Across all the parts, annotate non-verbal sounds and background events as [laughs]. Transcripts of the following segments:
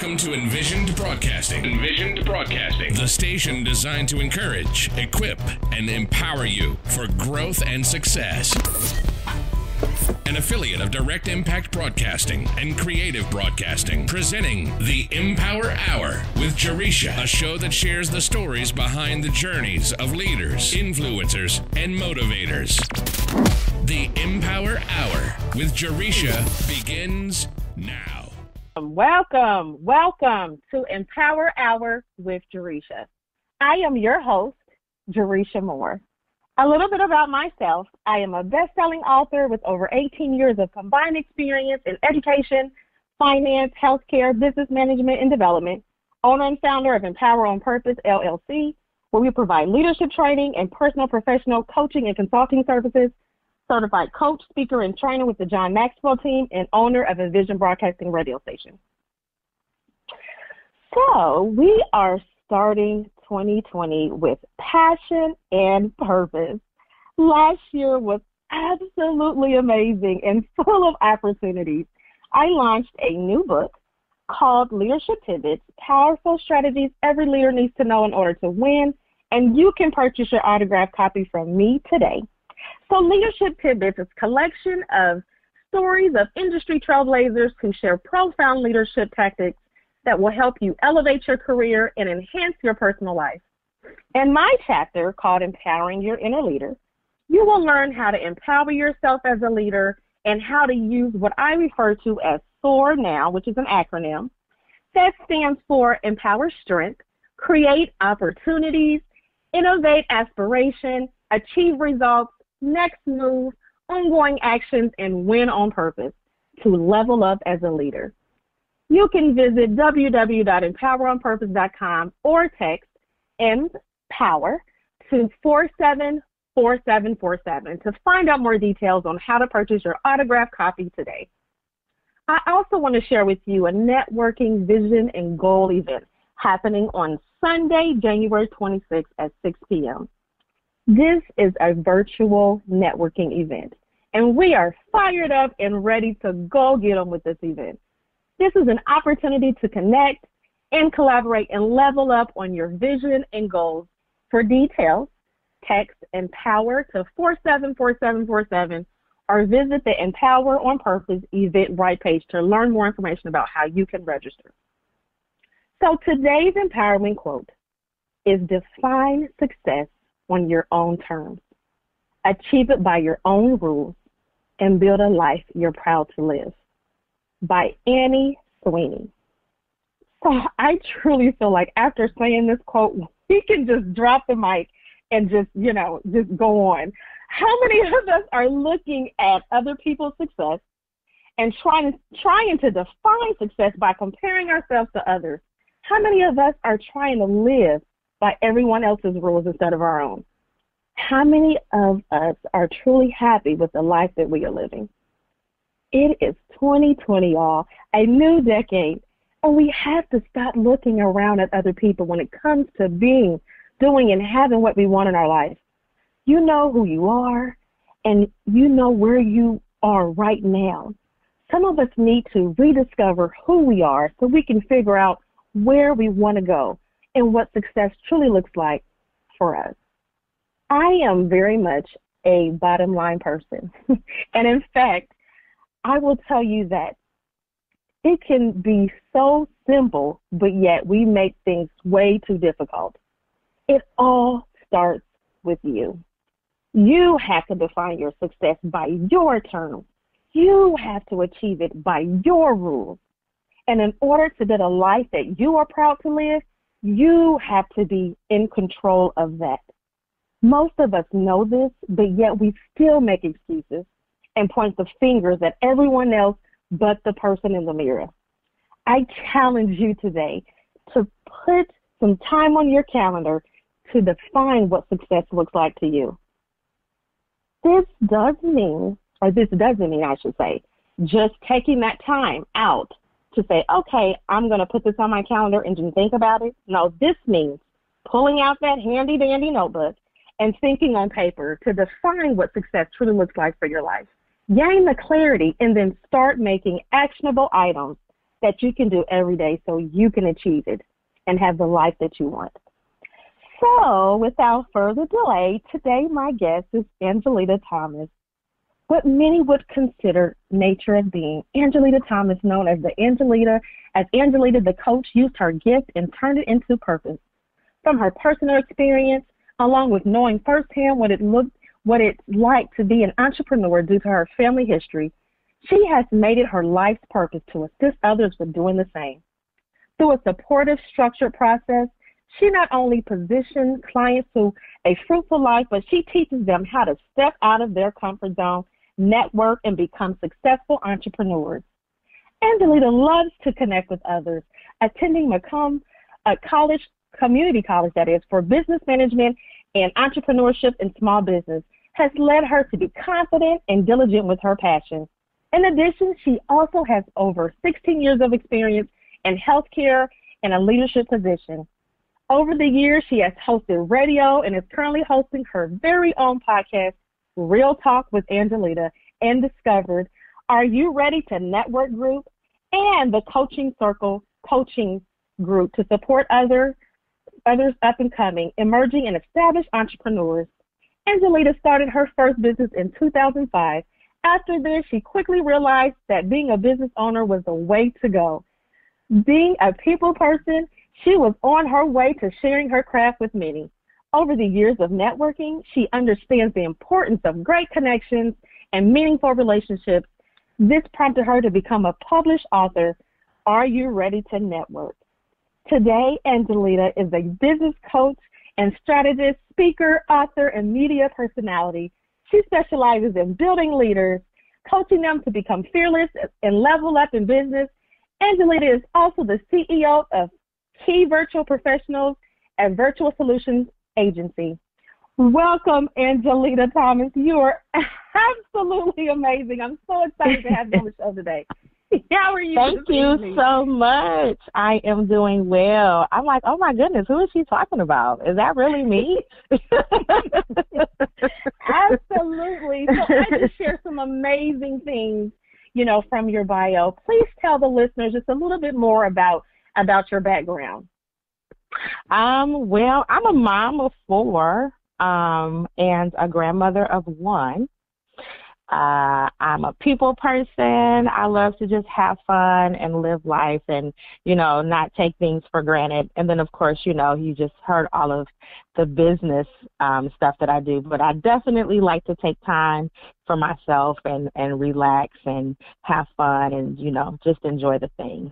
Welcome to Envisioned Broadcasting. Envisioned Broadcasting, the station designed to encourage, equip, and empower you for growth and success. An affiliate of Direct Impact Broadcasting and Creative Broadcasting, presenting the Empower Hour with Jaresha, a show that shares the stories behind the journeys of leaders, influencers, and motivators. The Empower Hour with Jaresha begins now. Welcome, welcome to Empower Hour with Jaresha. I am your host, Jaresha Moore. A little bit about myself. I am a best-selling author with over 18 years of combined experience in education, finance, healthcare, business management, and development. Owner and founder of Empower on Purpose LLC, where we provide leadership training and personal professional coaching and consulting services certified coach, speaker, and trainer with the John Maxwell team, and owner of Envision Broadcasting radio station. So we are starting 2020 with passion and purpose. Last year was absolutely amazing and full of opportunities. I launched a new book called Leadership Pivots Powerful Strategies Every Leader Needs to Know in Order to Win. And you can purchase your autographed copy from me today. So, Leadership Pivots is a collection of stories of industry trailblazers who share profound leadership tactics that will help you elevate your career and enhance your personal life. In my chapter called Empowering Your Inner Leader, you will learn how to empower yourself as a leader and how to use what I refer to as SOAR now, which is an acronym. That stands for Empower Strength, Create Opportunities, Innovate Aspiration, Achieve Results, next move, ongoing actions, and win on purpose to level up as a leader. You can visit www.empoweronpurpose.com or text EMPOWER to 474747 to find out more details on how to purchase your autographed copy today. I also want to share with you a networking vision and goal event happening on Sunday, January 26th at 6 p.m. This is a virtual networking event, and we are fired up and ready to go get them with this event. This is an opportunity to connect and collaborate and level up on your vision and goals. For details, text Empower to 474747 or visit the Empower on Purpose Eventbrite page to learn more information about how you can register. So today's empowerment quote is define success on your own terms. Achieve it by your own rules and build a life you're proud to live. By Annie Sweeney. So I truly feel like after saying this quote, [laughs] we can just drop the mic and just, you know, just go on. How many of us are looking at other people's success and trying trying to define success by comparing ourselves to others? How many of us are trying to live by everyone else's rules instead of our own. How many of us are truly happy with the life that we are living? It is 2020, y'all, a new decade, and we have to stop looking around at other people when it comes to being, doing, and having what we want in our life. You know who you are, and you know where you are right now. Some of us need to rediscover who we are so we can figure out where we want to go and what success truly looks like for us. I am very much a bottom line person. [laughs] and in fact, I will tell you that it can be so simple, but yet we make things way too difficult. It all starts with you. You have to define your success by your terms. You have to achieve it by your rules. And in order to build a life that you are proud to live, you have to be in control of that. Most of us know this, but yet we still make excuses and point the fingers at everyone else but the person in the mirror. I challenge you today to put some time on your calendar to define what success looks like to you. This does mean, or this doesn't mean, I should say, just taking that time out to say, okay, I'm going to put this on my calendar and just think about it. No, this means pulling out that handy dandy notebook and thinking on paper to define what success truly looks like for your life. Gain the clarity and then start making actionable items that you can do every day so you can achieve it and have the life that you want. So, without further delay, today my guest is Angelita Thomas. What many would consider nature of being. Angelita Thomas, known as the Angelita, as Angelita the coach, used her gift and turned it into purpose. From her personal experience, along with knowing firsthand what it looked what it's like to be an entrepreneur due to her family history, she has made it her life's purpose to assist others with doing the same. Through a supportive, structured process, she not only positions clients to a fruitful life, but she teaches them how to step out of their comfort zone, network, and become successful entrepreneurs. Angelita loves to connect with others, attending Macomb a uh, college, community college that is, for business management and entrepreneurship and small business has led her to be confident and diligent with her passion. In addition, she also has over 16 years of experience in healthcare and a leadership position. Over the years, she has hosted radio and is currently hosting her very own podcast, Real Talk with Angelita, and discovered Are You Ready to Network Group and the Coaching Circle Coaching Group to support other, others up and coming, emerging and established entrepreneurs. Angelita started her first business in 2005. After this, she quickly realized that being a business owner was the way to go. Being a people person, she was on her way to sharing her craft with many. Over the years of networking, she understands the importance of great connections and meaningful relationships. This prompted her to become a published author. Are you ready to network? Today, Angelita is a business coach and strategist, speaker, author, and media personality. She specializes in building leaders, coaching them to become fearless and level up in business. Angelita is also the CEO of Key Virtual Professionals and Virtual Solutions Agency. Welcome, Angelita Thomas. You are absolutely amazing. I'm so excited to have you on the show today. [laughs] How are you? Thank you evening? so much. I am doing well. I'm like, oh my goodness, who is she talking about? Is that really me? [laughs] Absolutely. So I just share some amazing things, you know, from your bio. Please tell the listeners just a little bit more about about your background. Um, well, I'm a mom of four, um, and a grandmother of one. Uh, I'm a people person. I love to just have fun and live life and, you know, not take things for granted. And then, of course, you know, you just heard all of the business um, stuff that I do. But I definitely like to take time for myself and, and relax and have fun and, you know, just enjoy the things.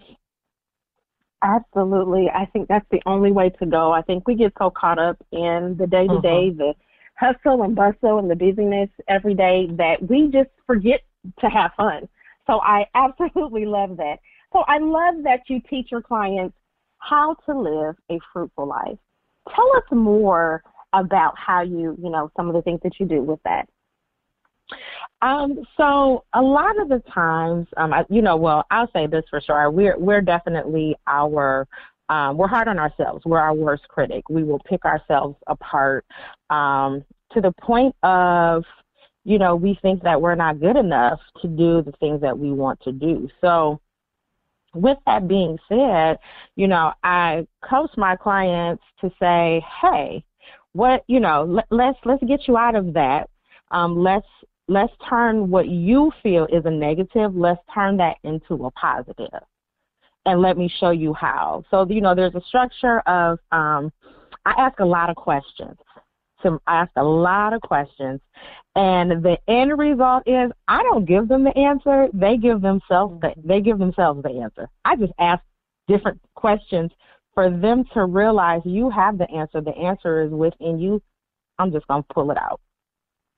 Absolutely. I think that's the only way to go. I think we get so caught up in the day to day, the hustle and bustle and the busyness every day that we just forget to have fun. So I [laughs] absolutely love that. So I love that you teach your clients how to live a fruitful life. Tell us more about how you, you know, some of the things that you do with that. Um, so a lot of the times, um, I, you know, well, I'll say this for sure. We're we're definitely our um, we're hard on ourselves. We're our worst critic. We will pick ourselves apart um, to the point of, you know, we think that we're not good enough to do the things that we want to do. So, with that being said, you know, I coach my clients to say, hey, what you know, let, let's let's get you out of that. Um, let's let's turn what you feel is a negative. Let's turn that into a positive. and let me show you how. So, you know, there's a structure of, um, I ask a lot of questions. So I ask a lot of questions, and the end result is I don't give them the answer. They give themselves the, they give themselves the answer. I just ask different questions for them to realize you have the answer. The answer is within you. I'm just gonna pull it out.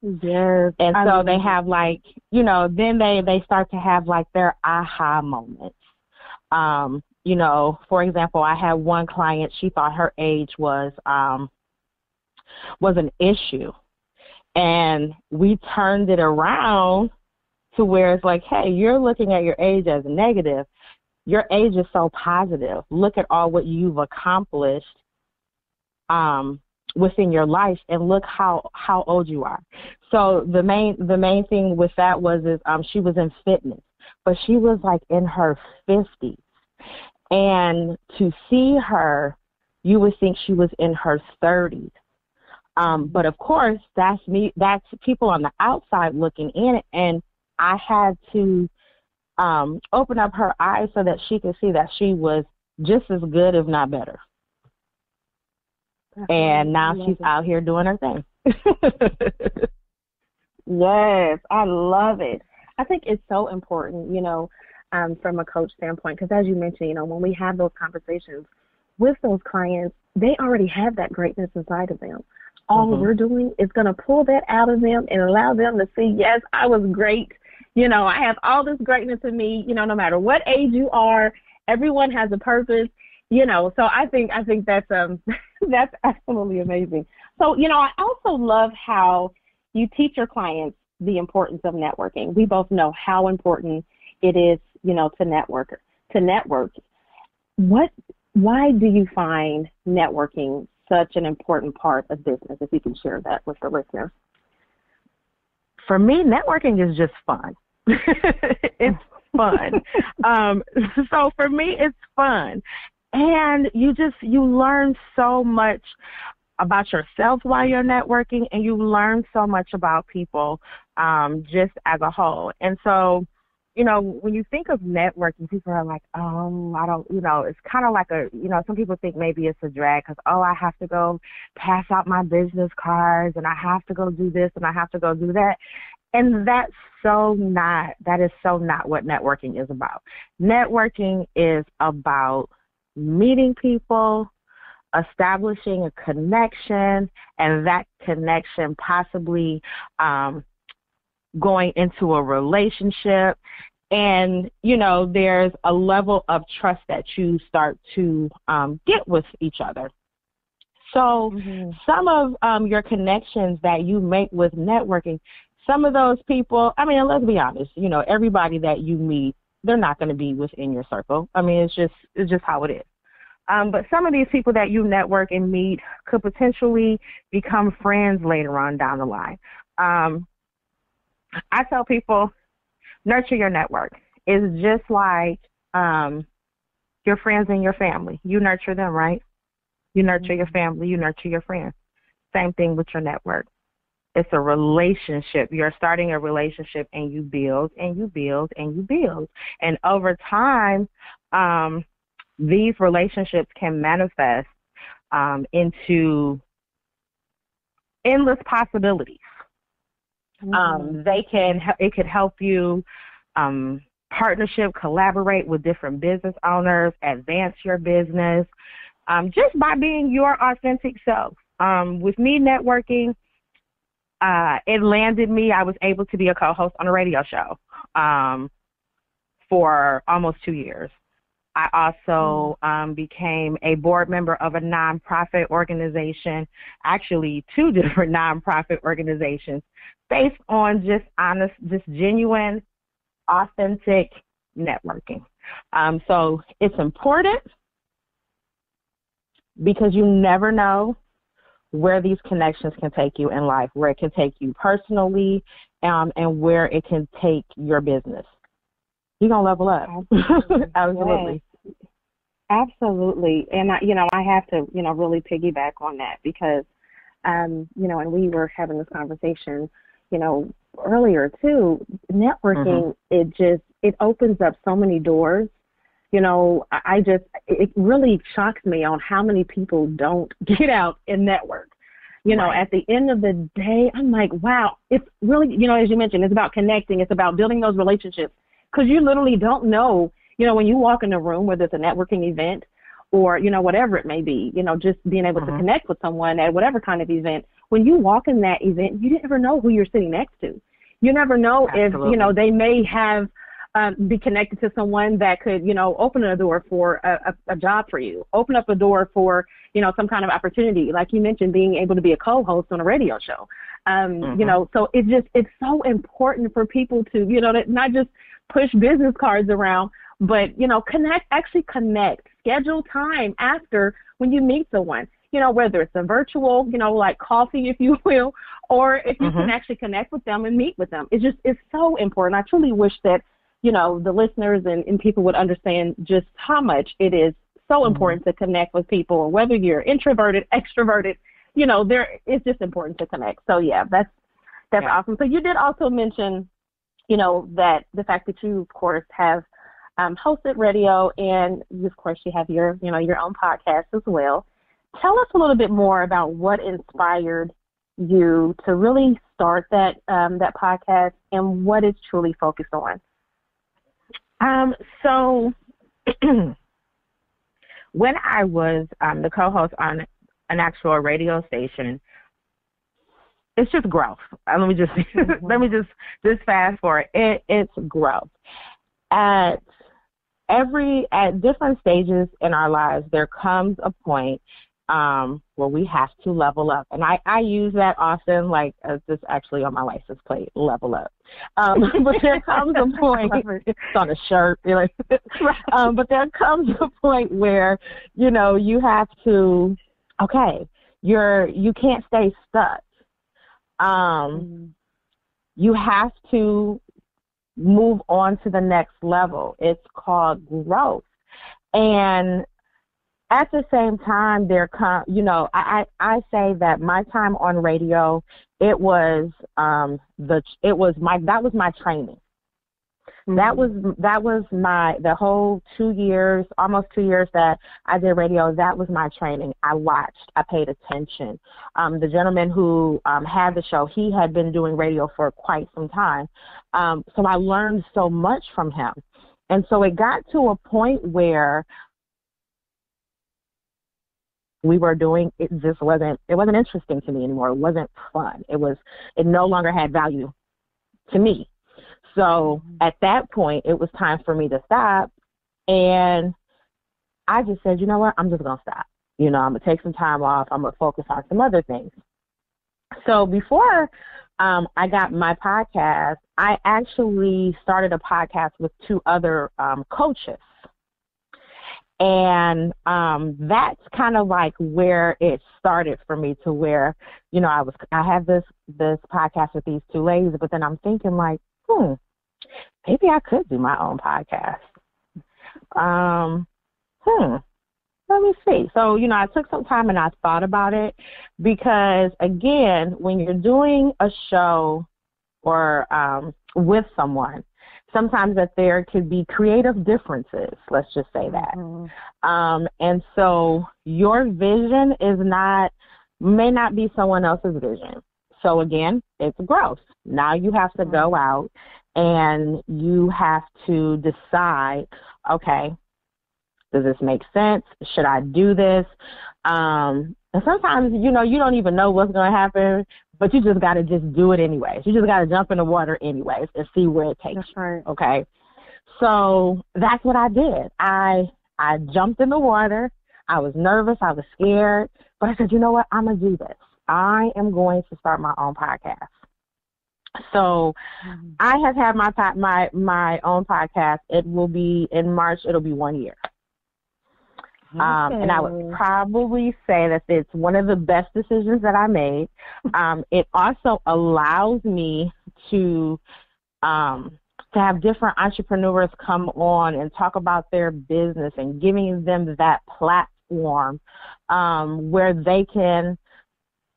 Yes. And so they have like, you know, then they they start to have like their aha moments. Um, you know, for example, I had one client, she thought her age was um was an issue. And we turned it around to where it's like, hey, you're looking at your age as negative. Your age is so positive. Look at all what you've accomplished um within your life and look how how old you are. So the main the main thing with that was is um she was in fitness, but she was like in her 50s And to see her, you would think she was in her 30s. Um, but of course, that's me. That's people on the outside looking in, and I had to um, open up her eyes so that she could see that she was just as good, if not better. And now she's it. out here doing her thing. yes, I love it. I think it's so important, you know, um, from a coach standpoint, because as you mentioned, you know, when we have those conversations with those clients, they already have that greatness inside of them. All mm-hmm. we're doing is going to pull that out of them and allow them to see, yes, I was great. You know, I have all this greatness in me. You know, no matter what age you are, everyone has a purpose. You know, so I think I think that's um [laughs] [laughs] that's absolutely amazing. So you know, I also love how you teach your clients the importance of networking. We both know how important it is, you know, to network to network. What why do you find networking such an important part of business? If you can share that with the listeners. For me, networking is just fun. [laughs] it's fun. [laughs] um, so for me, it's fun, and you just you learn so much about yourself while you're networking, and you learn so much about people um, just as a whole. And so you know, when you think of networking, people are like, oh, I don't, you know, it's kind of like a, you know, some people think maybe it's a drag because, oh, I have to go pass out my business cards and I have to go do this and I have to go do that. And that's so not, that is so not what networking is about. Networking is about meeting people, establishing a connection, and that connection possibly um, going into a relationship. And you know there's a level of trust that you start to um, get with each other. So mm-hmm. some of um, your connections that you make with networking some of those people i mean let's be honest you know everybody that you meet they're not going to be within your circle. I mean it's just it's just how it is um, but some of these people that you network and meet could potentially become friends later on down the line um, I tell people, nurture your network. It's just like um, your friends and your family. You nurture them, right? You nurture your mm-hmm. family, you nurture your friends. Same thing with your network. It's a relationship. You're starting a relationship and you build and you build and you build. And over time, um, these relationships can manifest um, into endless possibilities. Um, mm-hmm. Um, they can it could help you um, partnership, collaborate with different business owners, advance your business, um, just by being your authentic self. Um, with me networking, uh, it landed me. I was able to be a co-host on a radio show um, for almost two years. I also mm. um, became a board member of a nonprofit organization, actually two [laughs] different nonprofit organizations, based on just honest, just genuine, authentic networking. Um, so it's important because you never know where these connections can take you in life, where it can take you personally, um, and where it can take your business. You're gonna level up. Absolutely. [laughs] Absolutely. Yes. Absolutely. And I, you know, I have to, you know, really piggyback on that because, um, you know, and we were having this conversation you know, earlier too, networking, mm-hmm. it just, it opens up so many doors. You know, I just, it really shocks me on how many people don't [laughs] get out and network. You know, right. at the end of the day, I'm like, wow, it's really, you know, as you mentioned, it's about connecting, it's about building those relationships because you literally don't know, you know, when you walk in a room, whether it's a networking event or, you know, whatever it may be, you know, just being able mm-hmm. to connect with someone at whatever kind of event, when you walk in that event, you never know who you're sitting next to. You never know Absolutely. if, you know, they may have um, be connected to someone that could, you know, open a door for a, a, a job for you, open up a door for, you know, some kind of opportunity. Like you mentioned, being able to be a co-host on a radio show. Um, mm-hmm. You know, so it just it's so important for people to, you know, not just push business cards around, but you know, connect, actually connect, schedule time after when you meet someone you know, whether it's a virtual, you know, like coffee, [laughs] if you will, or if you mm-hmm. can actually connect with them and meet with them. It's just, it's so important. I truly wish that you know, the listeners and, and people would understand just how much it is so mm-hmm. important to connect with people, whether you're introverted, [laughs] extroverted, you know, there it's just important to connect. So yeah, that's that's yeah. awesome. So you did also mention, you know, that the fact that you of course have um, hosted radio and of course you have your you know your own podcast as well. Tell us a little bit more about what inspired you to really start that um, that podcast and what it's truly focused on. Um, so [clears throat] when I was um, the co-host on an actual radio station, it's just growth. Uh, let me just mm-hmm. [laughs] let me just just fast forward. It, it's growth. At every at different stages in our lives, there comes a point um, where we have to level up. And I, I use that often, like as this actually on my license plate, level up. Um, [laughs] but there comes a point, [laughs] it's on a shirt, you know, um, but there comes a point where, you know, you have to, okay, you're, you can't stay stuck. Um, mm-hmm. You have to move on to the next level. It's called growth. And at the same time, there come, you know, I, I, I say that my time on radio, it was um the it was my that was my training. Mm-hmm. That was that was my the whole two years, almost two years that I did radio. That was my training. I watched, I paid attention. Um, the gentleman who um, had the show, he had been doing radio for quite some time, um, so I learned so much from him. And so it got to a point where we were doing it just wasn't it wasn't interesting to me anymore it wasn't fun it was it no longer had value to me so mm-hmm. at that point it was time for me to stop. And i just said you know what? I'm just going to stop. You know i'm going to take some time off. I'm going to focus on some other things. So before um, I got my podcast, I actually started a podcast with two other um, coaches. And um that's kind of like where it started for me to where you know i was i had this this podcast with these two ladies but then i'm thinking like hmm maybe i could do my own podcast um hmm let me see so you know i took some time and i thought about it because again when you're doing a show or um with someone sometimes that there could be creative differences, let's just say that. Mm-hmm. Um, and so your vision is not, may not be someone else's vision. So again, it's growth. Now you have to mm-hmm. go out and you have to decide, okay, does this make sense? Should I do this? Um, and sometimes, you know, you don't even know what's going to happen but you just got to just do it anyways. You just got to jump in the water anyways and see where it takes that's right. you. Okay. So that's what I did. I I jumped in the water. I was nervous. I was scared, but I said, you know what? I'm gonna do this. I am going to start my own podcast. So mm-hmm. I have had my my my own podcast. It will be in March. It'll be one year. Um, and I would probably say that it's one of the best decisions that I made. Um, it also allows me to um, to have different entrepreneurs come on and talk about their business and giving them that platform um, where they can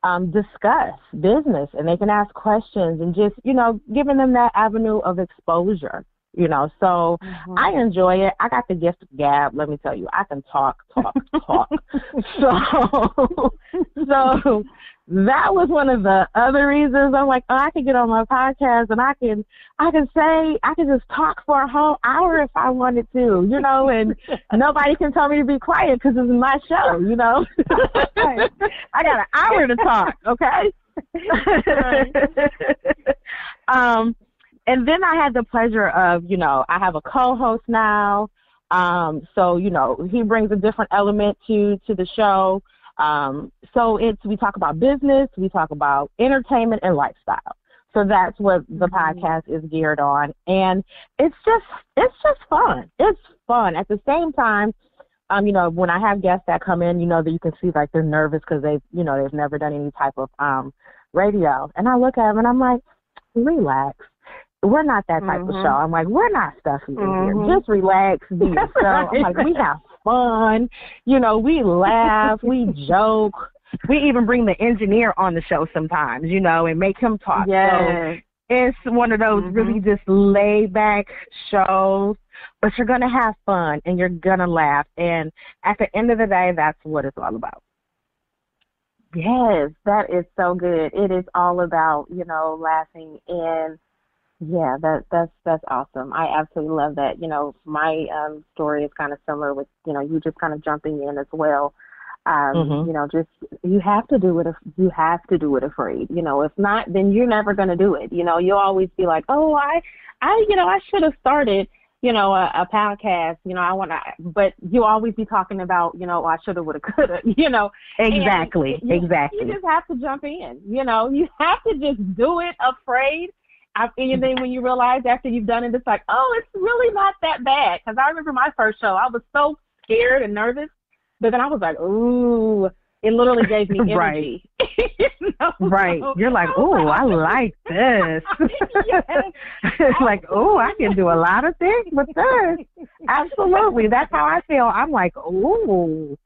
um, discuss business and they can ask questions and just you know giving them that avenue of exposure you know. So mm-hmm. i enjoy it. I got the gift of gab let me tell you. I can talk talk talk. [laughs] [laughs] So so that was one of the other reasons i'm like oh i can get on my podcast and i can i can say i can just talk for a whole hour if i wanted to you know and [laughs] nobody can tell me to be quiet because it's my show you know [laughs] i got an hour to talk okay [laughs] um and then I had the pleasure of, you know, I have a co-host now. Um, so you know, he brings a different element to to the show. Um, so it's we talk about business, we talk about entertainment and lifestyle. So that's what the mm-hmm. podcast is geared on, and it's just it's just fun. It's fun at the same time. Um, you know, when I have guests that come in, you know that you can see like they're nervous because they've you know they've never done any type of um radio, and I look at them and I'm like, relax we're not that type Mhm. of show. I'm like, we're not stuffy in Mhm. here. Just relax, be [laughs] yourself. I'm like, we have fun. You know, we laugh, we [laughs] joke. We even bring the engineer on the show sometimes, you know, and make him talk. So Yes. it's one of those Mhm. really just laid back shows, but you're gonna have fun and you're gonna laugh. And at the end of the day, that's what it's all about. Yes, that is so good. It is all about, you know, laughing and yeah, that that's that's awesome. I absolutely love that. You know, my um story is kind of similar with, you know, you just kind of jumping in as well. Um, Mhm. you know, just you have to do it if you have to do it afraid. You know, if not, then you're never gonna do it. You know, you'll always be like, Oh, I I you know, I should have started you know, a, a podcast, you know, I want to, but you always be talking about, you know, I shoulda, woulda, [laughs] coulda, you know, Exactly, you, exactly. You just have to jump in. You know, you have to just do it afraid. And then when you realize after you've done it, it's like, oh, it's really not that bad. Because I remember my first show, I was so scared and nervous, but then I was like, ooh, it literally gave me [laughs] energy. Right. [laughs] you know? Right. So You're like, [laughs] oh, I like this. Yes, like, oh, I can do a lot of things with this. Absolutely. That's how I feel. I'm like, oh,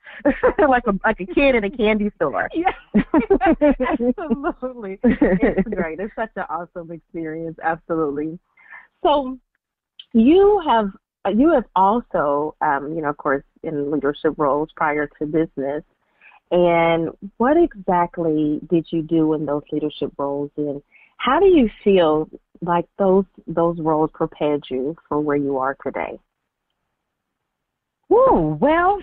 like a like a kid in a candy store. Yeah, absolutely. It's great. It's such an awesome experience. Absolutely. So, you have you have also, um, you know, of course, in leadership roles prior to business. And what exactly did you do in those leadership roles, and how do you feel like those those roles prepared you for where you are today? Ooh, well,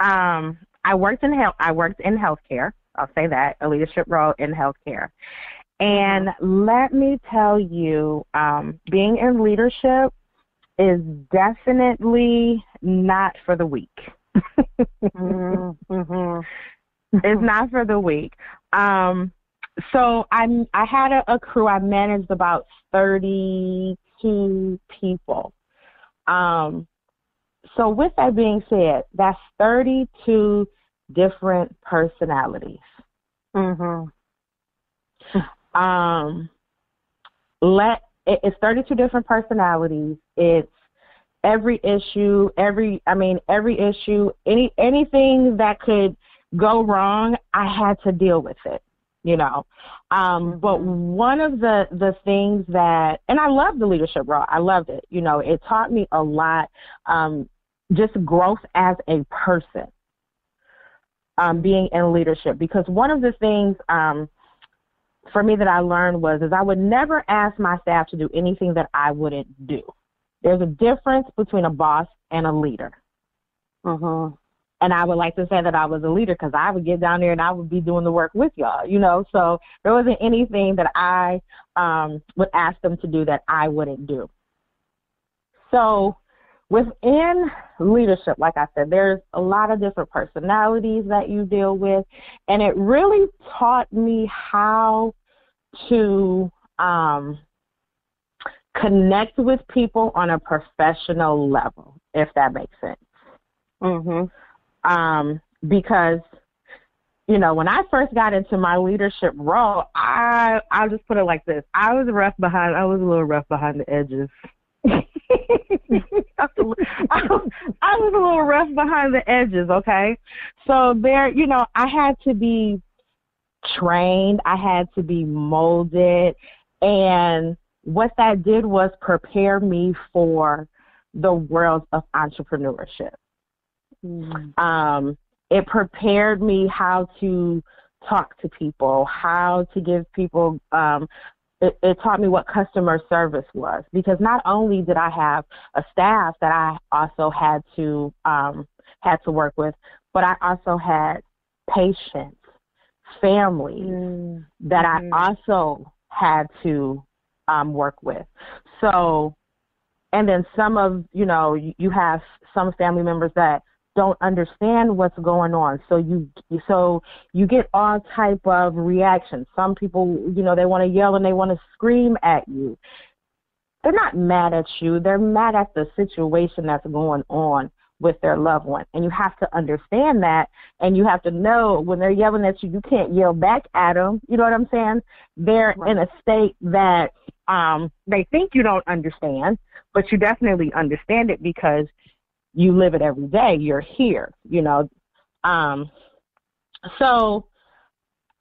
um, I worked in health. I worked in healthcare. I'll say that a leadership role in healthcare. And let me tell you, um, being in leadership is definitely not for the weak. Mm-hmm. it's not for the weak. Um, so I'm I had a, a crew. I managed about thirty two people. Um, so with that being said, that's thirty two different personalities. Mm-hmm. Um, let it, it's thirty two different personalities. It's every issue, every I mean every issue, any anything that could go wrong, I had to deal with it, you know. Um, but one of the the things that and I loved the leadership role. I loved it. You know, it taught me a lot um just growth as a person. Um, being in leadership because one of the things um for me that I learned was is I would never ask my staff to do anything that I wouldn't do. There's a difference between a boss and a leader. Mm-hmm. And I would like to say that I was a leader because I would get down there and I would be doing the work with y'all, you know. So there wasn't anything that I um, would ask them to do that I wouldn't do. So within leadership, like I said, there's a lot of different personalities that you deal with, and it really taught me how to um, connect with people on a professional level, if that makes sense. Mm-hmm. Um, because you know, when I first got into my leadership role, I I'll just put it like this: I was rough behind. I was a little rough behind the edges. [laughs] I was I was a little rough behind the edges, okay? So there, you know, I had to be trained, I had to be molded, and what that did was prepare me for the world of entrepreneurship. Mm-hmm. Um, it prepared me how to talk to people, how to give people um, it, it taught me what customer service was because not only did I have a staff that I also had to um, had to work with, but I also had patients, families Mm-hmm. that I also had to um, work with. So, and then some of you know you, have some family members that don't understand what's going on. So you so you get all type of reactions. Some people you know they want to yell and they want to scream at you. They're not mad at you. They're mad at the situation that's going on with their loved one. And you have to understand that. And you have to know when they're yelling at you you can't yell back at them you know what i'm saying? They're Right. in a state that um, they think you don't understand, but you definitely understand it because you live it every day. You're here, you know. Um, so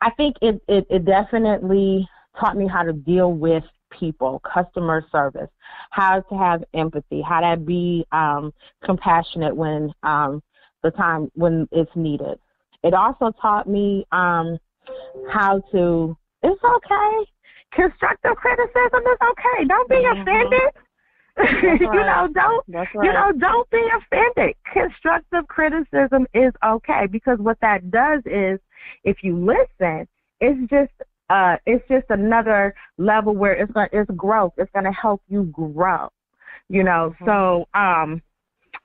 I think it, it, it definitely taught me how to deal with people, customer service, how to have empathy, how to be um, compassionate when um, the time when it's needed. It also taught me um, how to. It's okay. Constructive criticism is okay. Don't be mm-hmm. offended. [laughs] you know, don't right. you know, don't be offended. Constructive criticism is okay because what that does is if you listen, it's just uh it's just another level where it's gonna it's growth. It's going to help you grow. You know, mm-hmm. so um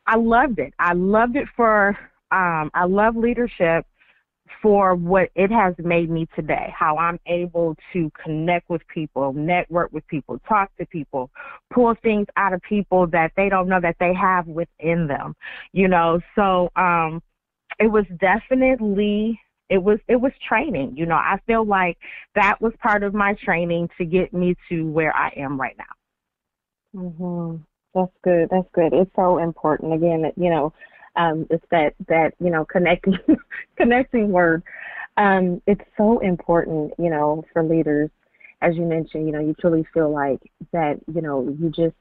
I loved it. I loved it for um I love leadership for what it has made me today, how I'm able to connect with people, network with people, talk to people, pull things out of people that they don't know that they have within them. You know, so um it was definitely it was it was training. You know, I feel like that was part of my training to get me to where I am right now. Mhm. That's good. That's good. It's so important. Again, you know, um, it's that that you know connecting [laughs] connecting word. Um, it's so important, you know, for leaders. As you mentioned, you know, you truly feel like that, you know, you just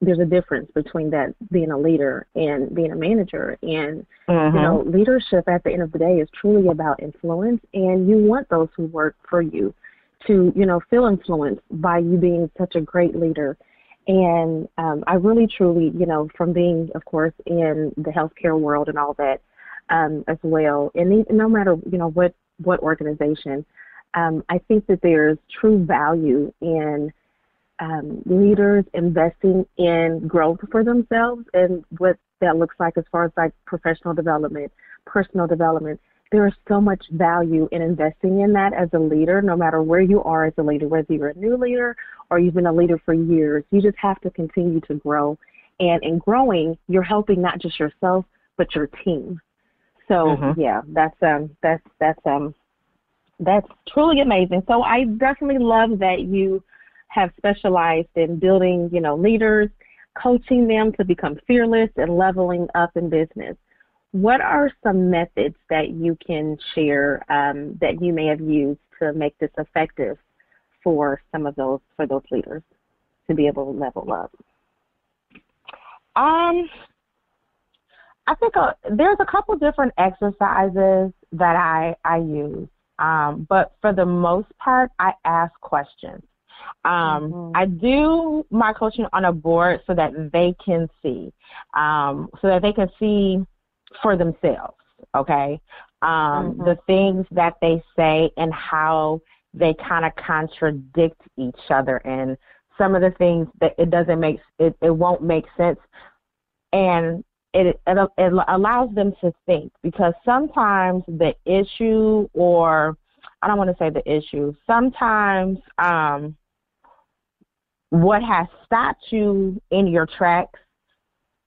there's a difference between that being a leader and being a manager and mm-hmm. you know leadership at the end of the day is truly about influence and you want those who work for you to you know feel influenced by you being such a great leader and um, I really, truly, you know, from being, of course, in the healthcare world and all that um, as well, and no matter, you know, what what organization, um, I think that there's true value in um, leaders investing in growth for themselves and what that looks like as far as like professional development, personal development. There is so much value in investing in that as a leader, no matter where you are as a leader, whether you're a new leader or you've been a leader for years. You just have to continue to grow. And in growing, you're helping not just yourself, but your team. So mm-hmm. yeah, that's um that's that's um that's truly amazing. So I definitely love that you have specialized in building, you know, leaders, coaching them to become fearless and leveling up in business. What are some methods that you can share um, that you may have used to make this effective for some of those for those leaders to be able to level up? Um, I think uh, there's a couple different exercises that I I use, um, but for the most part, I ask questions. Um, mm-hmm. I do my coaching on a board so that they can see, um, so that they can see for themselves. Okay, um, mm-hmm. the things that they say and how they kind of contradict each other and some of the things that it doesn't make it, it won't make sense. And it, it it allows them to think because sometimes the issue or I don't want to say the issue sometimes um what has stopped you in your tracks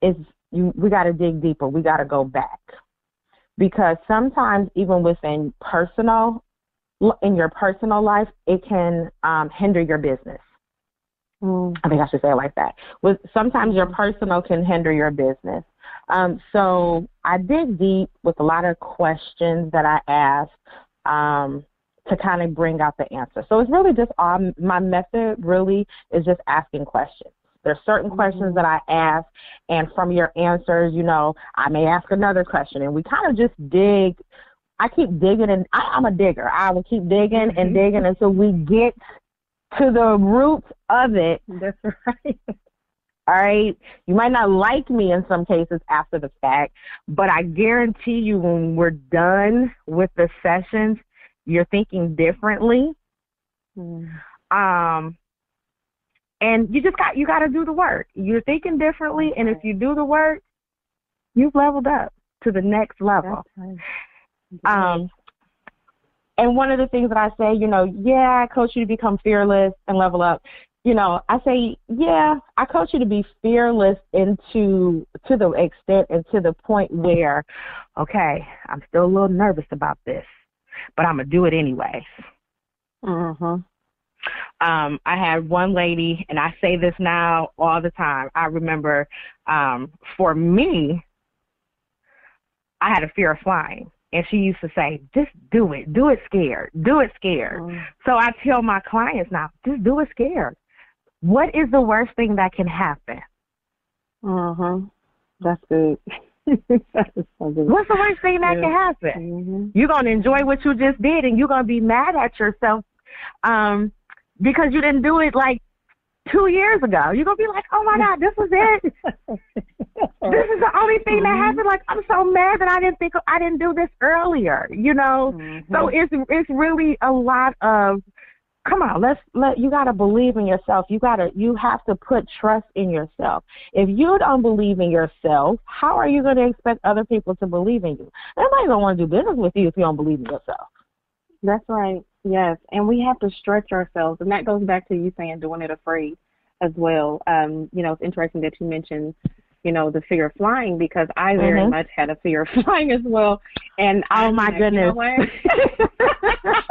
is you we got to dig deeper we got to go back. Because sometimes even within personal in your personal life, it can um, hinder your business. Mm. I think I should say it like that. With sometimes your personal can hinder your business. Um, so I dig deep with a lot of questions that I ask um, to kind of bring out the answer. So it's really just um, my method. Really is just asking questions. There's certain mm-hmm. questions that I ask, and from your answers, you know, I may ask another question, and we kind of just dig I keep digging and I, I'm a digger. I will keep digging and mm-hmm. digging until we get to the root of it. That's right. [laughs] All right. You might not like me in some cases after the fact, but I guarantee you when we're done with the sessions, you're thinking differently. Mm. Um and you just got you got to do the work. You're thinking differently and if you do the work, you've leveled up to the next level. Right. Um, and one of the things that I say, you know, yeah, I coach you to become fearless and level up. You know, I say, yeah, I coach you to be fearless into to the extent and to the point where, okay, I'm still a little nervous about this, but I'm gonna do it anyway. Mhm. Um, I had one lady, and I say this now all the time. I remember um, for me, I had a fear of flying. And she used to say, just do it. Do it scared. Do it scared. Mm. So I tell my clients now, just do it scared. What is the worst thing that can happen? Uh-huh. That's [laughs] good. What's the worst thing that yeah. can happen? Mm-hmm. You're gonna enjoy what you just did, and you're gonna be mad at yourself um, because you didn't do it like two years ago. You're gonna be like, "Oh my God, this was it. [laughs] this is the only thing that mm-hmm. happened." Like, I'm so mad that I didn't think I didn't do this earlier. You know, mm-hmm. so it's it's really a lot of come on, let's let you gotta believe in yourself. You gotta you have to put trust in yourself. If you don't believe in yourself, how are you gonna expect other people to believe in you? Nobody gonna want to do business with you if you don't believe in yourself. That's right. Yes, and we have to stretch ourselves, and that goes back to you saying doing it afraid as well. Um, you know, it's interesting that you mentioned you know, the fear of flying because I very mm-hmm. much had a fear of [laughs] flying as well. And oh my like, goodness. You know [laughs]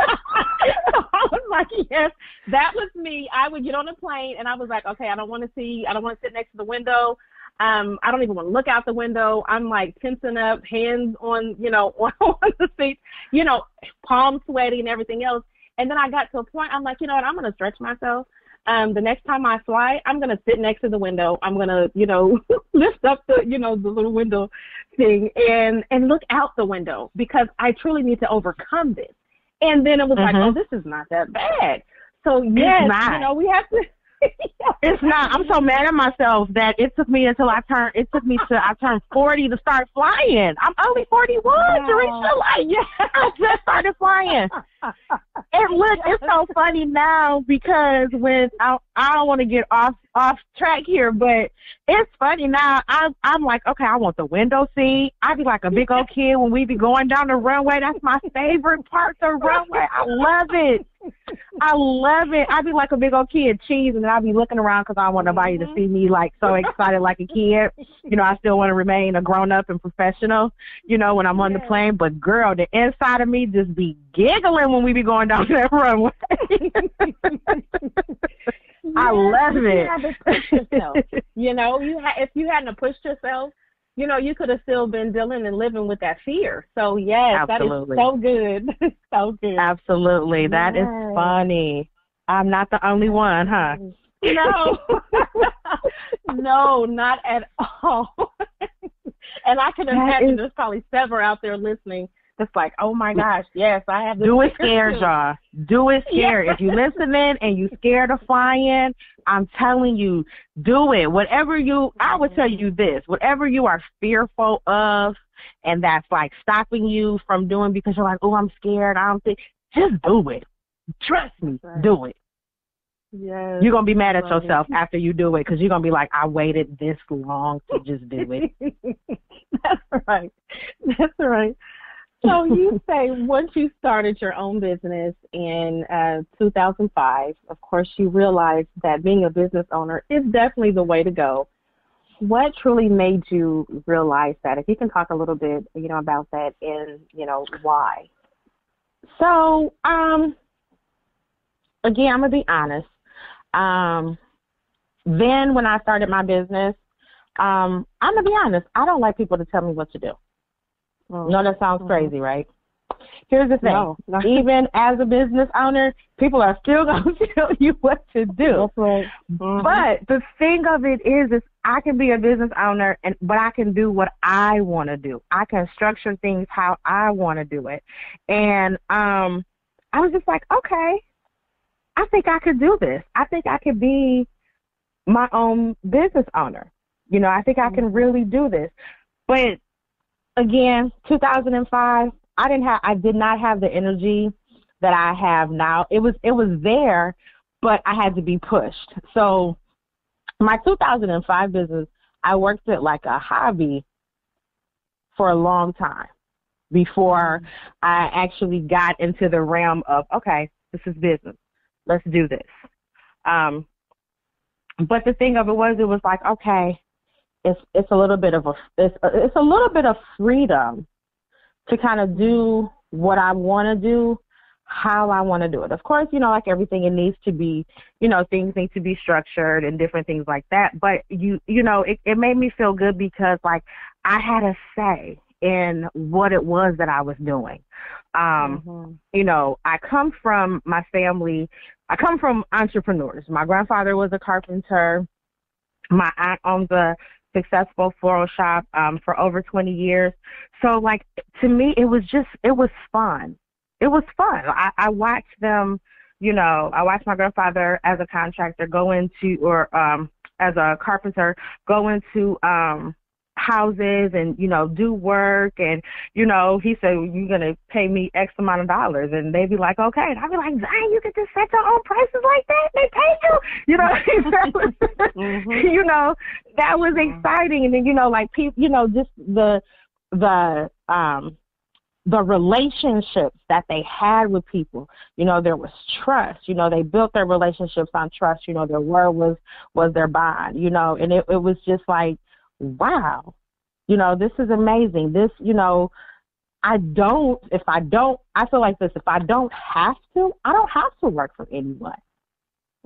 I was like, yes, that was me. I would get on a plane and I was like, okay, I don't want to see, I don't want to sit next to the window. Um, I don't even want to look out the window. I'm like tensing up, hands on, you know, on, [laughs] on the seat, you know, palms sweaty and everything else. And then I got to a point, I'm like, you know what, I'm going to stretch myself um, the next time I fly, I'm gonna sit next to the window. I'm gonna, you know, [laughs] lift up the, you know, the little window thing and and look out the window because I truly need to overcome this. And then it was mm-hmm. like, oh, this is not that bad. So yes, you know, we have to [laughs] it's not. I'm so mad at myself that it took me until I turned. It took me to I turned 40 to start flying. I'm only 41, wow. Teresa. Like, yeah, [laughs] I just started flying. and look, it's so funny now because when I I don't want to get off off track here, but it's funny now. I'm I'm like, okay, I want the window seat. I'd be like a big old kid when we be going down the runway. That's my favorite part, the runway. I love it. I love it. I'd be like a big old kid cheesing, and I'd be looking around because I want nobody to mm-hmm. see me like so excited like a kid. You know, I still want to remain a grown up and professional. You know, when I'm on the plane. But girl, the inside of me just be giggling when we be going down [laughs] that runway. I love it. You, know, you ha- if you hadn't pushed yourself, you know, you could have still been dealing and living with that fear. So yes, [laughs] Absolutely. that is so good. so good. Absolutely. Yes. That is funny. I'm not the only one, huh? No. [laughs] no, not at all. [laughs] and I can imagine is... there's probably several out there listening it's like, oh my gosh, yes, I have. Do it scared, y'all. Do it [laughs] scared. If you're listening and you're scared of flying, I'm telling you, do it. Whatever you, I would tell you this: whatever you are fearful of, and that's like stopping you from doing because you're like, oh, I'm scared. I don't think. Just do it. Trust me, right. do it. Yes. You're gonna be mad at yourself after you do it because you're gonna be like, I waited this long to just do it. [laughs] That's right. That's right so you say once you started your own business in uh, 2005, of course you realized that being a business owner is definitely the way to go. What truly made you realize that? If you can talk a little bit, you know, about that and you know why. So, um, again, I'm gonna be honest. Um, then when I started my business, um, I'm gonna be honest. I don't like people to tell me what to do. Oh. No, that sounds crazy, right? Here's the thing. No, [laughs] Even as a business owner, people are still [laughs] going to tell you what to do. Right. Mm-hmm. But the thing of it is, is I can be a business owner, and but I can do what I want to do. I can structure things how I want to do it. And um, I was just like, okay, I think I could do this. I think I could be my own business owner. You know, I think I can mm-hmm. really do this. But again, 2005, I didn't have I did not have the energy that I have now. It was it was there, but I had to be pushed. So my 2005 business, I worked it like a hobby for a long time before I actually got into the realm of okay, this is business. Let's do this. Um, but the thing of it was, it was like okay, it's it's a little bit of a it's it's a little bit of freedom to kind of do what I want to do how I want to do it. Of course, you know, like everything, it needs to be, you know, things need to be structured and different things like that. But you, you know, it, it made me feel good because like I had a say in what it was that I was doing. Um, mm-hmm. You know, I come from my family, I come from entrepreneurs. My grandfather was a carpenter. My aunt owns a successful floral shop um, for over 20 years. So, like, to me, it was just, it was fun. It was fun. I, I watched them, you know, I watched my grandfather as a contractor go into, or um, as a carpenter, go into, um, houses and you know do work and you know he said you're gonna pay me x amount of dollars. And they'd be like okay. And i'd be like dang you could just set your own prices like that? They pay you? You know [laughs] [laughs] mm-hmm. [laughs] you know that was mm-hmm. exciting. And then you know like people you know just the the um the relationships that they had with people. You know there was trust. You know they built their relationships on trust. You know their word was was their bond you know and it, it was just like wow, you know, this is amazing. This, you know, I don't, if I don't, I feel like this, if I don't have to, I don't have to work for anyone.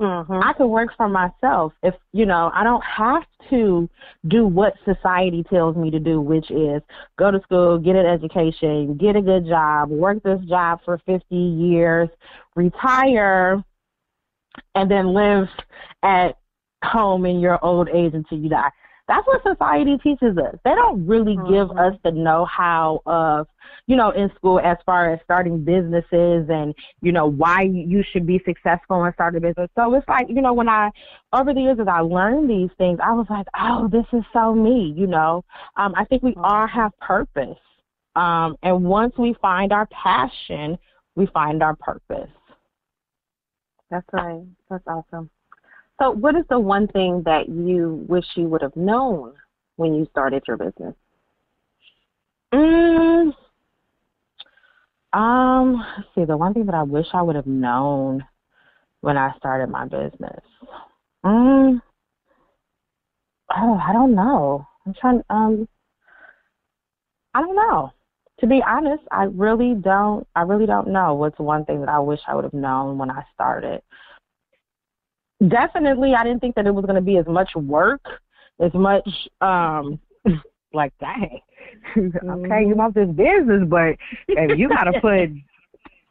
Mm-hmm. I can work for myself. If, you know, I don't have to do what society tells me to do, which is go to school, get an education, get a good job, work this job for 50 years, retire, and then live at home in your old age until you die. That's what society teaches us. They don't really mm-hmm. give us the know how of, you know, in school as far as starting businesses and, you know, why you should be successful and start a business. So it's like, you know, when I, over the years as I learned these things, I was like, oh, this is so me, you know. Um, I think we mm-hmm. all have purpose. Um, and once we find our passion, we find our purpose. That's right. That's awesome. So, what is the one thing that you wish you would have known when you started your business? Mm, um, see. The one thing that I wish I would have known when I started my business. Mm, oh, I don't know. I'm trying. Um, I don't know. To be honest, I really don't. I really don't know what's one thing that I wish I would have known when I started definitely I didn't think that it was going to be as much work, as much um [laughs] like dang. [laughs] okay, you want this business, but you got to [laughs] put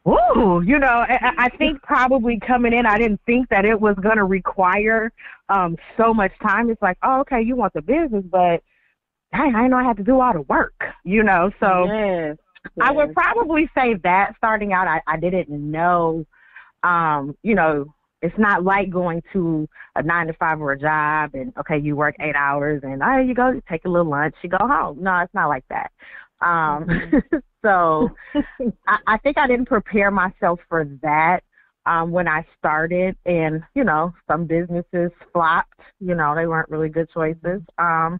Ooh, you know, I, I think probably coming in, I didn't think that it was going to require um so much time. It's like, oh, okay, you want the business, but dang, I didn't know I had to do all the work, you know. So yes, yes. I would probably say that starting out, I, I didn't know, um, you know, it's not like going to a nine to five or a job and okay, you work eight hours and oh you go take a little lunch, you go home. No, it's not like that. Um mm-hmm. [laughs] so [laughs] I, I think I didn't prepare myself for that um when I started and, you know, some businesses flopped, you know, they weren't really good choices. Um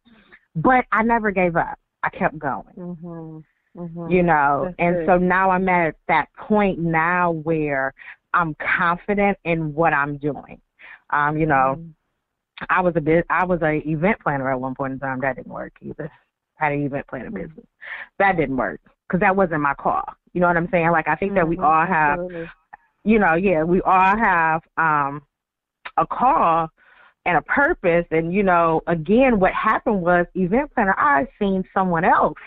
but I never gave up. I kept going. Mm-hmm. Mm-hmm. You know, That's and so now I'm at that point now where I'm confident in what I'm doing. Um, you know, mm-hmm. I was a bit I was a event planner at one point in time. That didn't work either. I had an event planner mm-hmm. business. That didn't work because that wasn't my call. You know what I'm saying? Like I think mm-hmm. that we mm-hmm. all have, Absolutely. you know, yeah, we all have um a call and a purpose. And you know, again, what happened was event planner. I seen someone else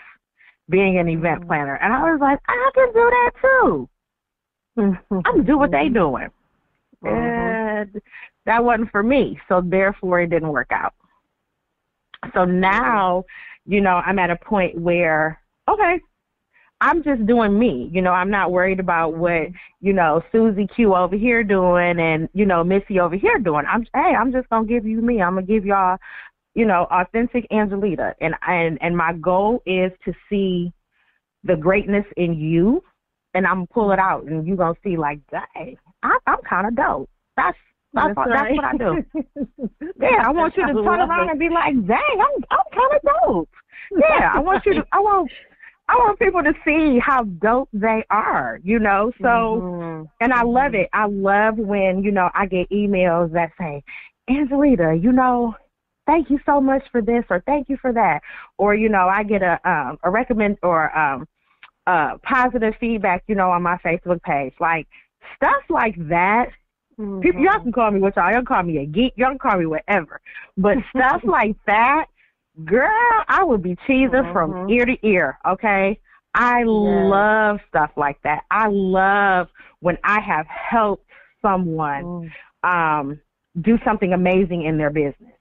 being an event mm-hmm. planner, and I was like, I can do that too. I'm gonna do what they doing. Mm-hmm. And that wasn't for me, so therefore it didn't work out. So now, you know, I'm at a point where, okay, I'm just doing me. You know, I'm not worried about what, you know, Susie Q over here doing and, you know, Missy over here doing. I'm hey, I'm just gonna give you me. I'm gonna give y'all, you know, authentic Angelita. And and and my goal is to see the greatness in you and I'm pull it out, and you're gonna see like, dang, I, I'm kind of dope. That's that's, that's, right. that's what I do. [laughs] yeah, I want you to turn around and be like, dang, I'm I'm kind of dope. Yeah, I want you to. I want. I want people to see how dope they are, you know. So, mm-hmm. and I love it. I love when you know I get emails that say, "Angelita, you know, thank you so much for this or thank you for that," or you know, I get a um a recommend or um uh, positive feedback, you know, on my Facebook page. Like stuff like that. Mm-hmm. People, y'all can call me what y'all. Y'all can call me a geek. Y'all can call me whatever. But [laughs] stuff like that, girl, I would be cheesing mm-hmm. from ear to ear. Okay, I love stuff like that. I love when I have helped someone mm. um, do something amazing in their business.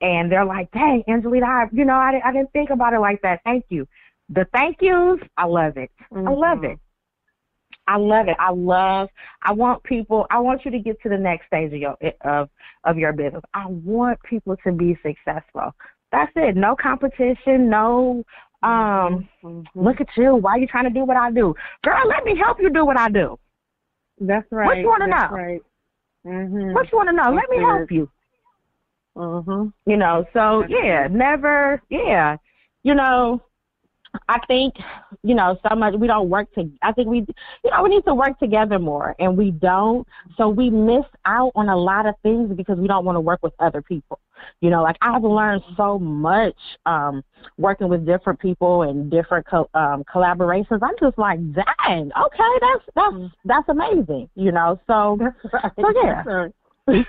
And they're like, dang, Angelina, I, you know, I, I didn't think about it like that. Thank you. The thank yous, I love it. Mm-hmm. I love it. I love it. I love. I want people. I want you to get to the next stage of your of of your business. I want people to be successful. That's it. No competition. No. Um. Mm-hmm. Look at you. Why are you trying to do what I do, girl? Let me help you do what I do. That's right. What you want to know? Right. Mm-hmm. What you want to know? That's Let me good. help you. Mhm. You know. So That's yeah, good. never. Yeah. You know, I think, you know, so much we don't work to I think we you know, we need to work together more and we don't. So we miss out on a lot of things because we don't want to work with other people. You know, like I've learned so much um working with different people and different co- um collaborations. I'm just like, "Dang, okay, that's that's that's amazing." You know. So That's right. so yeah. That's right. [laughs]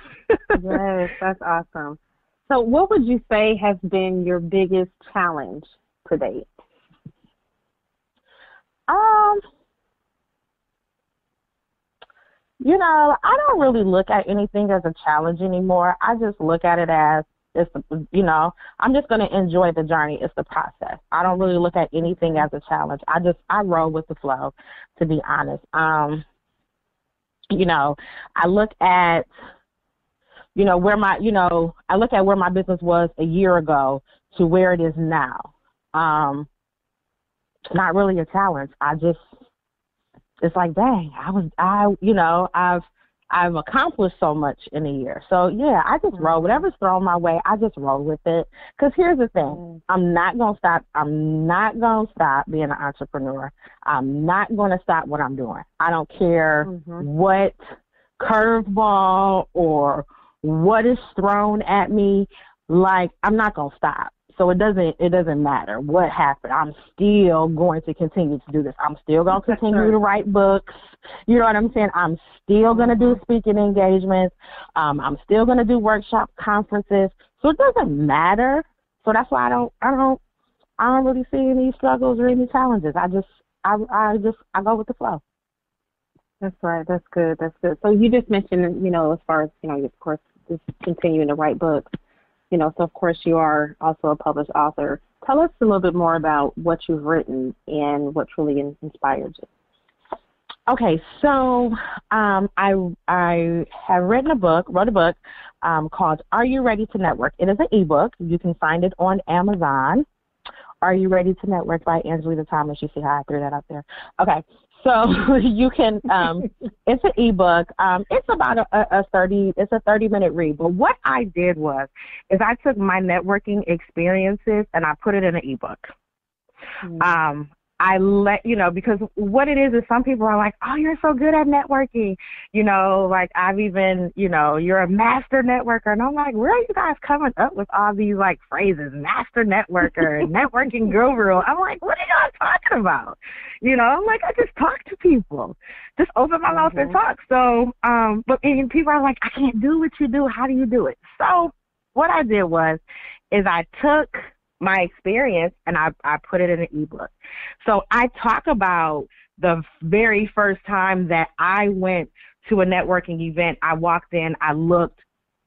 yes, that's awesome. So, what would you say has been your biggest challenge to date? Um, you know, I don't really look at anything as a challenge anymore. I just look at it as it's you know i'm just going to enjoy the journey. It's the process. I don't really look at anything as a challenge. I just i roll with the flow to be honest. Um you know i look at you know where my you know i look at where my business was a year ago to where it is now. Um not really a challenge. I just it's like, dang, I was I you know, I've I've accomplished so much in a year. So yeah, I just roll. Whatever's thrown my way, I just roll with it. Because here's the thing, Mm-hmm. I'm not gonna stop. I'm not gonna stop being an entrepreneur. I'm not gonna stop what I'm doing. I don't care Mhm. what curveball or what is thrown at me. Like I'm not gonna stop. So it doesn't it doesn't matter what happened. I'm still going to continue to do this. I'm still going to continue to write books. You know what I'm saying? I'm still going to do speaking engagements. Um, I'm still going to do workshop conferences. So it doesn't matter. So that's why I don't I don't I don't really see any struggles or any challenges. I just I I just I go with the flow. That's right. That's good. That's good. So you just mentioned, you know, as far as you know, of course, just continuing to write books. You know, so of course you are also a published author. Tell us a little bit more about what you've written and what truly in- inspired you. Okay, so um, I I have written a book, wrote a book um, called "Are You Ready to Network?" It is an ebook. You can find it on Amazon. Are You Ready to Network by Angelita Thomas. You see how I threw that up there. Okay, so [laughs] you can. Um, [laughs] it's an ebook. Um, it's about a, a thirty. It's a thirty minute read. But what I did was, is I took my networking experiences and I put it in an ebook um I let you know because what it is is some people are like, "Oh, you're so good at networking," you know. Like I've even, you know, you're a master networker, and I'm like, where are you guys coming up with all these like phrases, master networker, [laughs] networking guru? I'm like, what are y'all talking about? You know, I'm like, I just talk to people, just open my mouth and Mhm. talk. So, um, but and people are like, I can't do what you do. How do you do it? So, what I did was, is I took my experience and I, I put it in an ebook. So I talk about the very first time that I went to a networking event. I walked in, I looked,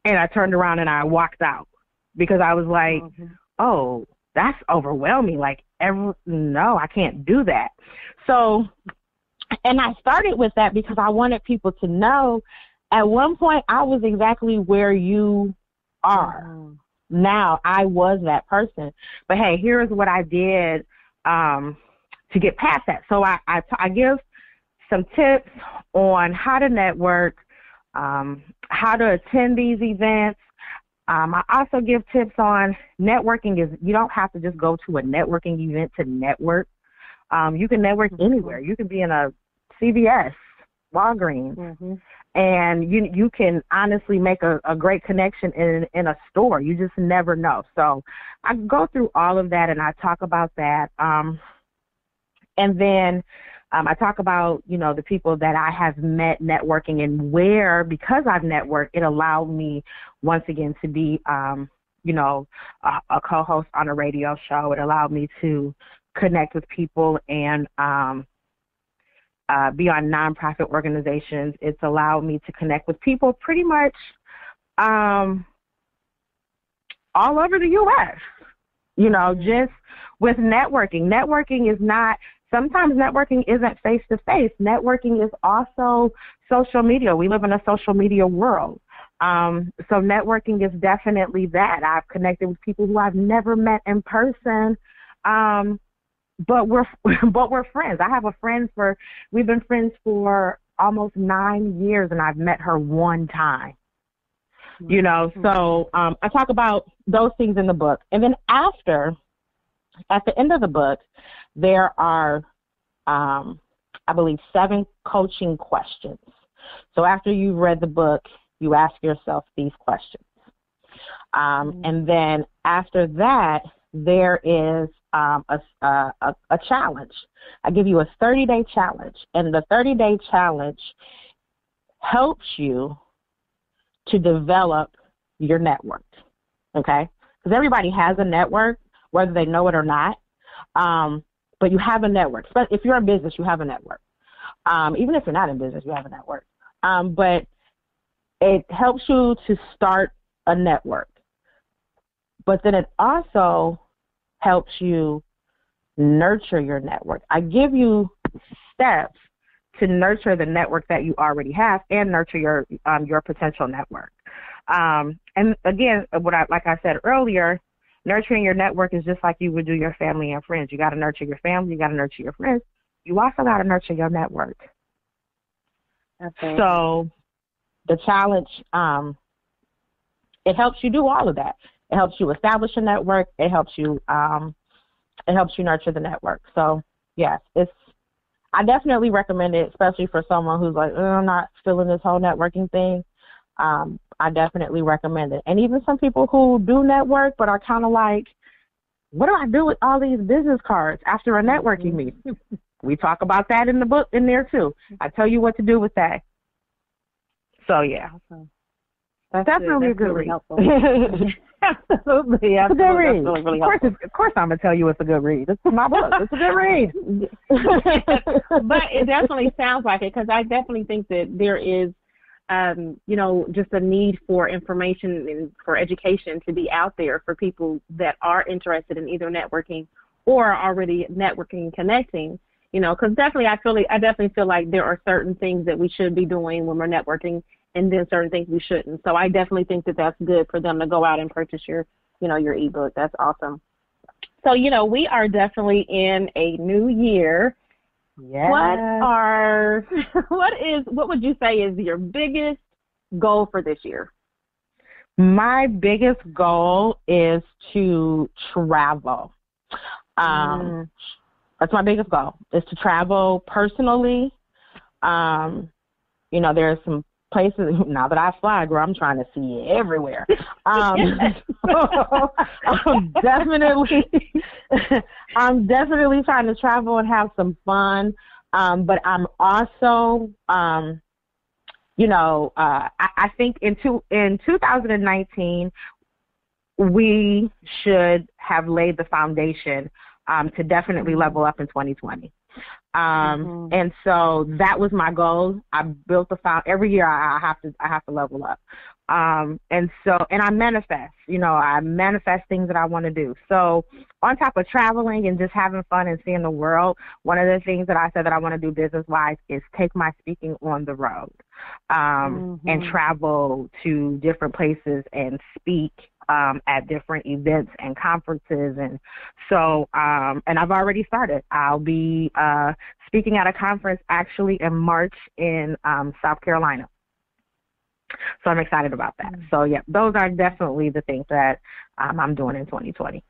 and I turned around and I walked out because I was like, Mhm. oh, that's overwhelming. Like, every, no, I can't do that. So, and I started with that because I wanted people to know at one point I was exactly where you are Mhm. Now I was that person. But hey, here's what I did um, to get past that. So I, I, I give some tips on how to network, um, how to attend these events. Um, I also give tips on networking is you don't have to just go to a networking event to network. Um, you can network anywhere. You can be in a CVS, Walgreens, Mhm. And you you can honestly make a, a great connection in in a store. You just never know. So I go through all of that and I talk about that. Um, and then um, I talk about, you know, the people that I have met networking and where, because I've networked, it allowed me once again to be, um, you know, a, a co-host on a radio show. It allowed me to connect with people and um, uh, nonprofit organizations. It's allowed me to connect with people pretty much um, all over the U.S. You know, just with networking. Networking is not sometimes networking isn't face to face. Networking is also social media. We live in a social media world. Um, so networking is definitely that. I've connected with people who I've never met in person. Um, but we're [laughs] but we're friends. I have a friend for we've been friends for almost nine years and I've met her one time. You know, so um, I talk about those things in the book. And then after, at the end of the book, there are, um, I believe, seven coaching questions. So after you've read the book, you ask yourself these questions. Um, mm-hmm. And then after that, there is um, a, a, a challenge. I give you a 30 day challenge, and the 30 day challenge helps you to develop your network. Okay? Because everybody has a network, whether they know it or not. Um, but you have a network. If you're in business, you have a network. Um, even if you're not in business, you have a network. Um, but it helps you to start a network. But then it also helps you nurture your network. I give you steps to nurture the network that you already have and nurture your um, your potential network. Um, and again, what I like I said earlier, nurturing your network is just like you would do your family and friends. You got to nurture your family, you got to nurture your friends. You also got to nurture your network. Okay. So the challenge, um, it helps you do all of that. It helps you establish a network. It helps you, um, it helps you nurture the network. So yes, it's I definitely recommend it, especially for someone who's like, oh, I'm not feeling this whole networking thing. Um, I definitely recommend it. And even some people who do network but are kind of like, what do I do with all these business cards after a networking mm-hmm. meeting? [laughs] we talk about that in the book in there too. I tell you what to do with that. So yeah. Awesome. That's definitely good. [laughs] a good really read. Helpful. absolutely, absolutely. It's a good read. Really, really of course, of course, I'm gonna tell you it's a good read. It's my book. It's a good read. [laughs] but it definitely sounds like it because I definitely think that there is, um, you know, just a need for information and for education to be out there for people that are interested in either networking or already networking and connecting. You know, because definitely I feel like, I definitely feel like there are certain things that we should be doing when we're networking and then certain things we shouldn't. So I definitely think that that's good for them to go out and purchase your, you know, your ebook. That's awesome. So you know, we are definitely in a new year. Yes. What are [laughs] what is what would you say is your biggest goal for this year? My biggest goal is to travel. Um, mm. That's my biggest goal is to travel personally. Um, you know, there are some places [laughs] now that I fly, girl, I'm trying to see it everywhere. [laughs] Um, so [laughs] I'm definitely, I'm definitely trying to travel and have some fun. Um, but I'm also, um, you know, uh, I, I think in two, in 2019, we should have laid the foundation um, to definitely level up in 2020. Um, mm-hmm. and so that was my goal. I built the file every year. I, I have to I have to level up. Um, and so and I manifest. You know, I manifest things that I want to do. So on top of traveling and just having fun and seeing the world, one of the things that I said that I want to do business wise is take my speaking on the road um, mm-hmm. and travel to different places and speak um, at different events and conferences. And so, um, and I've already started. I'll be uh, speaking at a conference actually in March in um, South Carolina. So I'm excited about that. Mm-hmm. So yeah, those are definitely the things that um, I'm doing in 2020.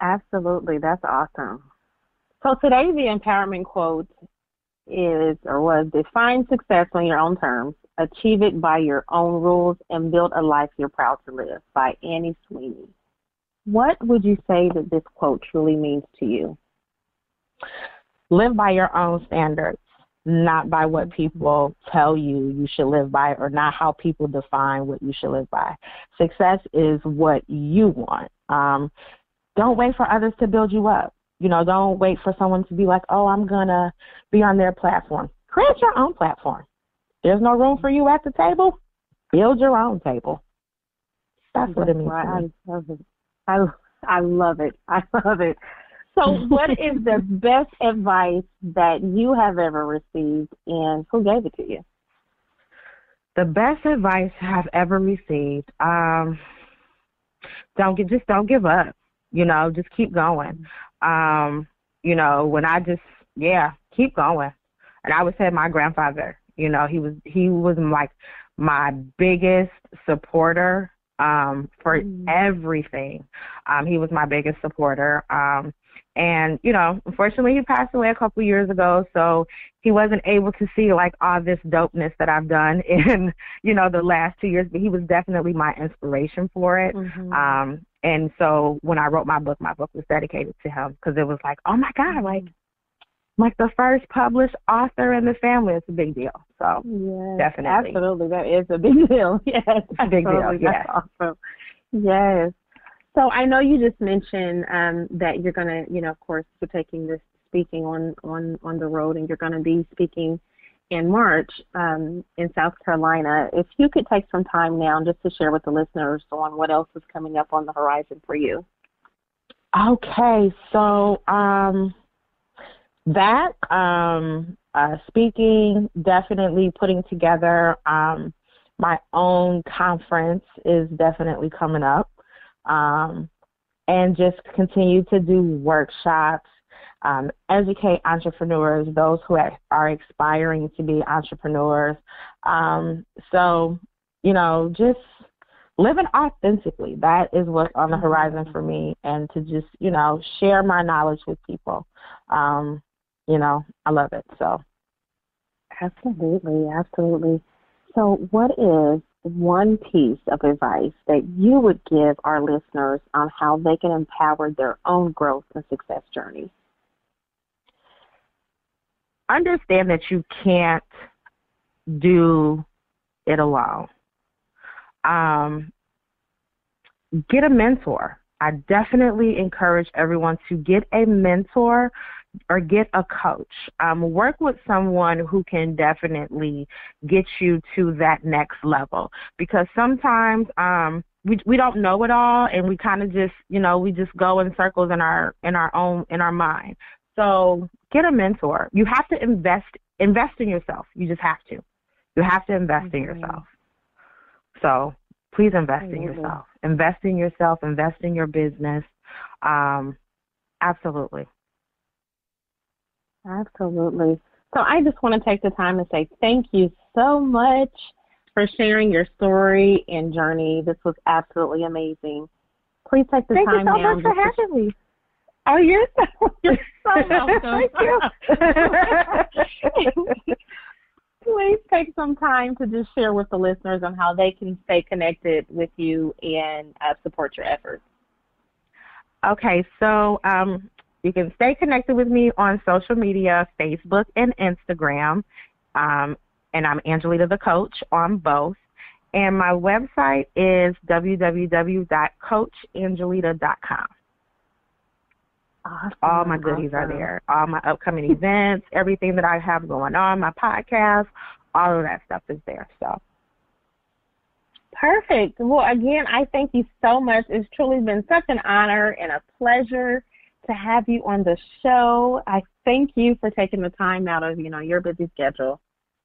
Absolutely, that's awesome. So today the empowerment quote is or was define success on your own terms. Achieve It by Your Own Rules and Build a Life You're Proud to Live by Annie Sweeney. What would you say that this quote truly means to you? live by your own standards, not by what people tell you you should live by or not how people define what you should live by. Success is what you want. Um, don't wait for others to build you up. You know, don't wait for someone to be like, oh, I'm going to be on their platform. Create your own platform. There's no room for you at the table. Build your own table. That's what it means. Right. I love it. I, I love it. I [laughs] love it. So, what is the best advice that you have ever received, and who gave it to you? The best advice I've ever received. Um, don't get just don't give up. You know, just keep going. Um, you know, when I just yeah, keep going. And I would say my grandfather, you know, he was he was like my biggest supporter um for mm. everything. Um he was my biggest supporter. Um and you know unfortunately he passed away a couple years ago so he wasn't able to see like all this dopeness that i've done [laughs] in you know the last two years but he was definitely my inspiration for it mm-hmm. um and so when i wrote my book my book was dedicated to him because it was like oh my god mm-hmm. like like the first published author in the family it's a big deal. So yes, definitely. absolutely. That is a big [laughs] deal. Yes a big deal yes. awesome. Yes. So I know you just mentioned um, that you're going to, you know, of course, you're taking this speaking on on on the road, and you're going to be speaking in March um, in South Carolina. If you could take some time now just to share with the listeners on what else is coming up on the horizon for you. Okay, so um, that um, uh, speaking, definitely putting together um, my own conference is definitely coming up um, and just continue to do workshops, um, educate entrepreneurs, those who are aspiring to be entrepreneurs. Um, so, you know, just living authentically. That is what's on the horizon for me, and to just, you know, share my knowledge with people. Um, you know, I love it. So, absolutely, absolutely. So, what is one piece of advice that you would give our listeners on how they can empower their own growth and success journey? Understand that you can't do it alone. Um, get a mentor. I definitely encourage everyone to get a mentor or get a coach. Um, work with someone who can definitely get you to that next level because sometimes um, we we don't know it all and we kind of just you know we just go in circles in our in our own in our mind. So get a mentor. You have to invest invest in yourself. You just have to. You have to invest mm-hmm. in yourself. So please invest in yourself. Invest in yourself. Invest in your business. Um, absolutely. Absolutely. So I just want to take the time to say thank you so much for sharing your story and journey. This was absolutely amazing. Please take the thank time now. Thank you so much for having me. Oh, you're so, [laughs] you're so welcome. thank you. [laughs] Please take some time to just share with the listeners on how they can stay connected with you and uh, support your efforts. Okay, so um, you can stay connected with me on social media, Facebook and Instagram. Um, and I'm Angelita the Coach on both. And my website is www.coachangelita.com. Awesome. All my goodies awesome. are there. All my upcoming [laughs] events, everything that I have going on, my podcast, all of that stuff is there. So Perfect. Well, again, I thank you so much. It's truly been such an honor and a pleasure to have you on the show. I thank you for taking the time out of, you know, your busy schedule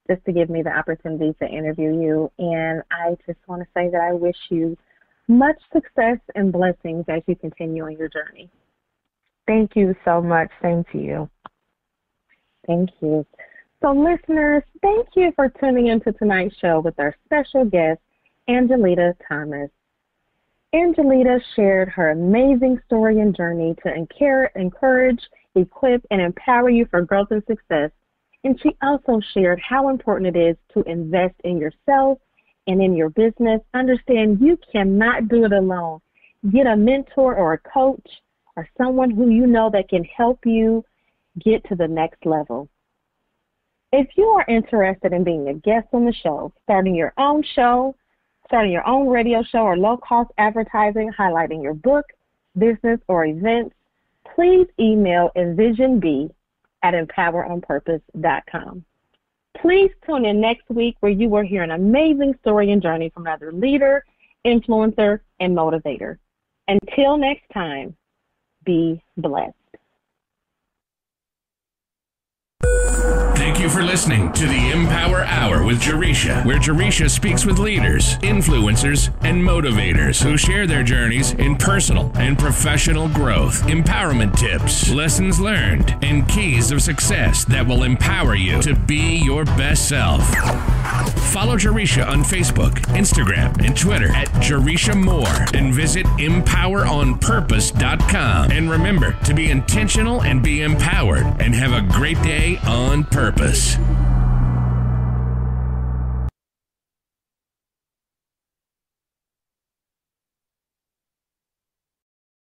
just to give me the opportunity to interview you. And I just want to say that I wish you much success and blessings as you continue on your journey. Thank you so much. Same to you. Thank you. So, listeners, thank you for tuning into tonight's show with our special guest, Angelita Thomas. Angelita shared her amazing story and journey to encourage, equip, and empower you for growth and success. And she also shared how important it is to invest in yourself and in your business. Understand you cannot do it alone. Get a mentor or a coach or someone who you know that can help you get to the next level. If you are interested in being a guest on the show, starting your own show, starting your own radio show or low cost advertising highlighting your book, business, or events, please email envisionb at empoweronpurpose.com. Please tune in next week where you will hear an amazing story and journey from another leader, influencer, and motivator. Until next time, be blessed. Thank you for listening to the Empower Hour with Jaresha, where Jaresha speaks with leaders, influencers, and motivators who share their journeys in personal and professional growth, empowerment tips, lessons learned, and keys of success that will empower you to be your best self. Follow Jaresha on Facebook, Instagram, and Twitter at Jaresha Moore and visit empoweronpurpose.com. And remember to be intentional and be empowered and have a great day on purpose this.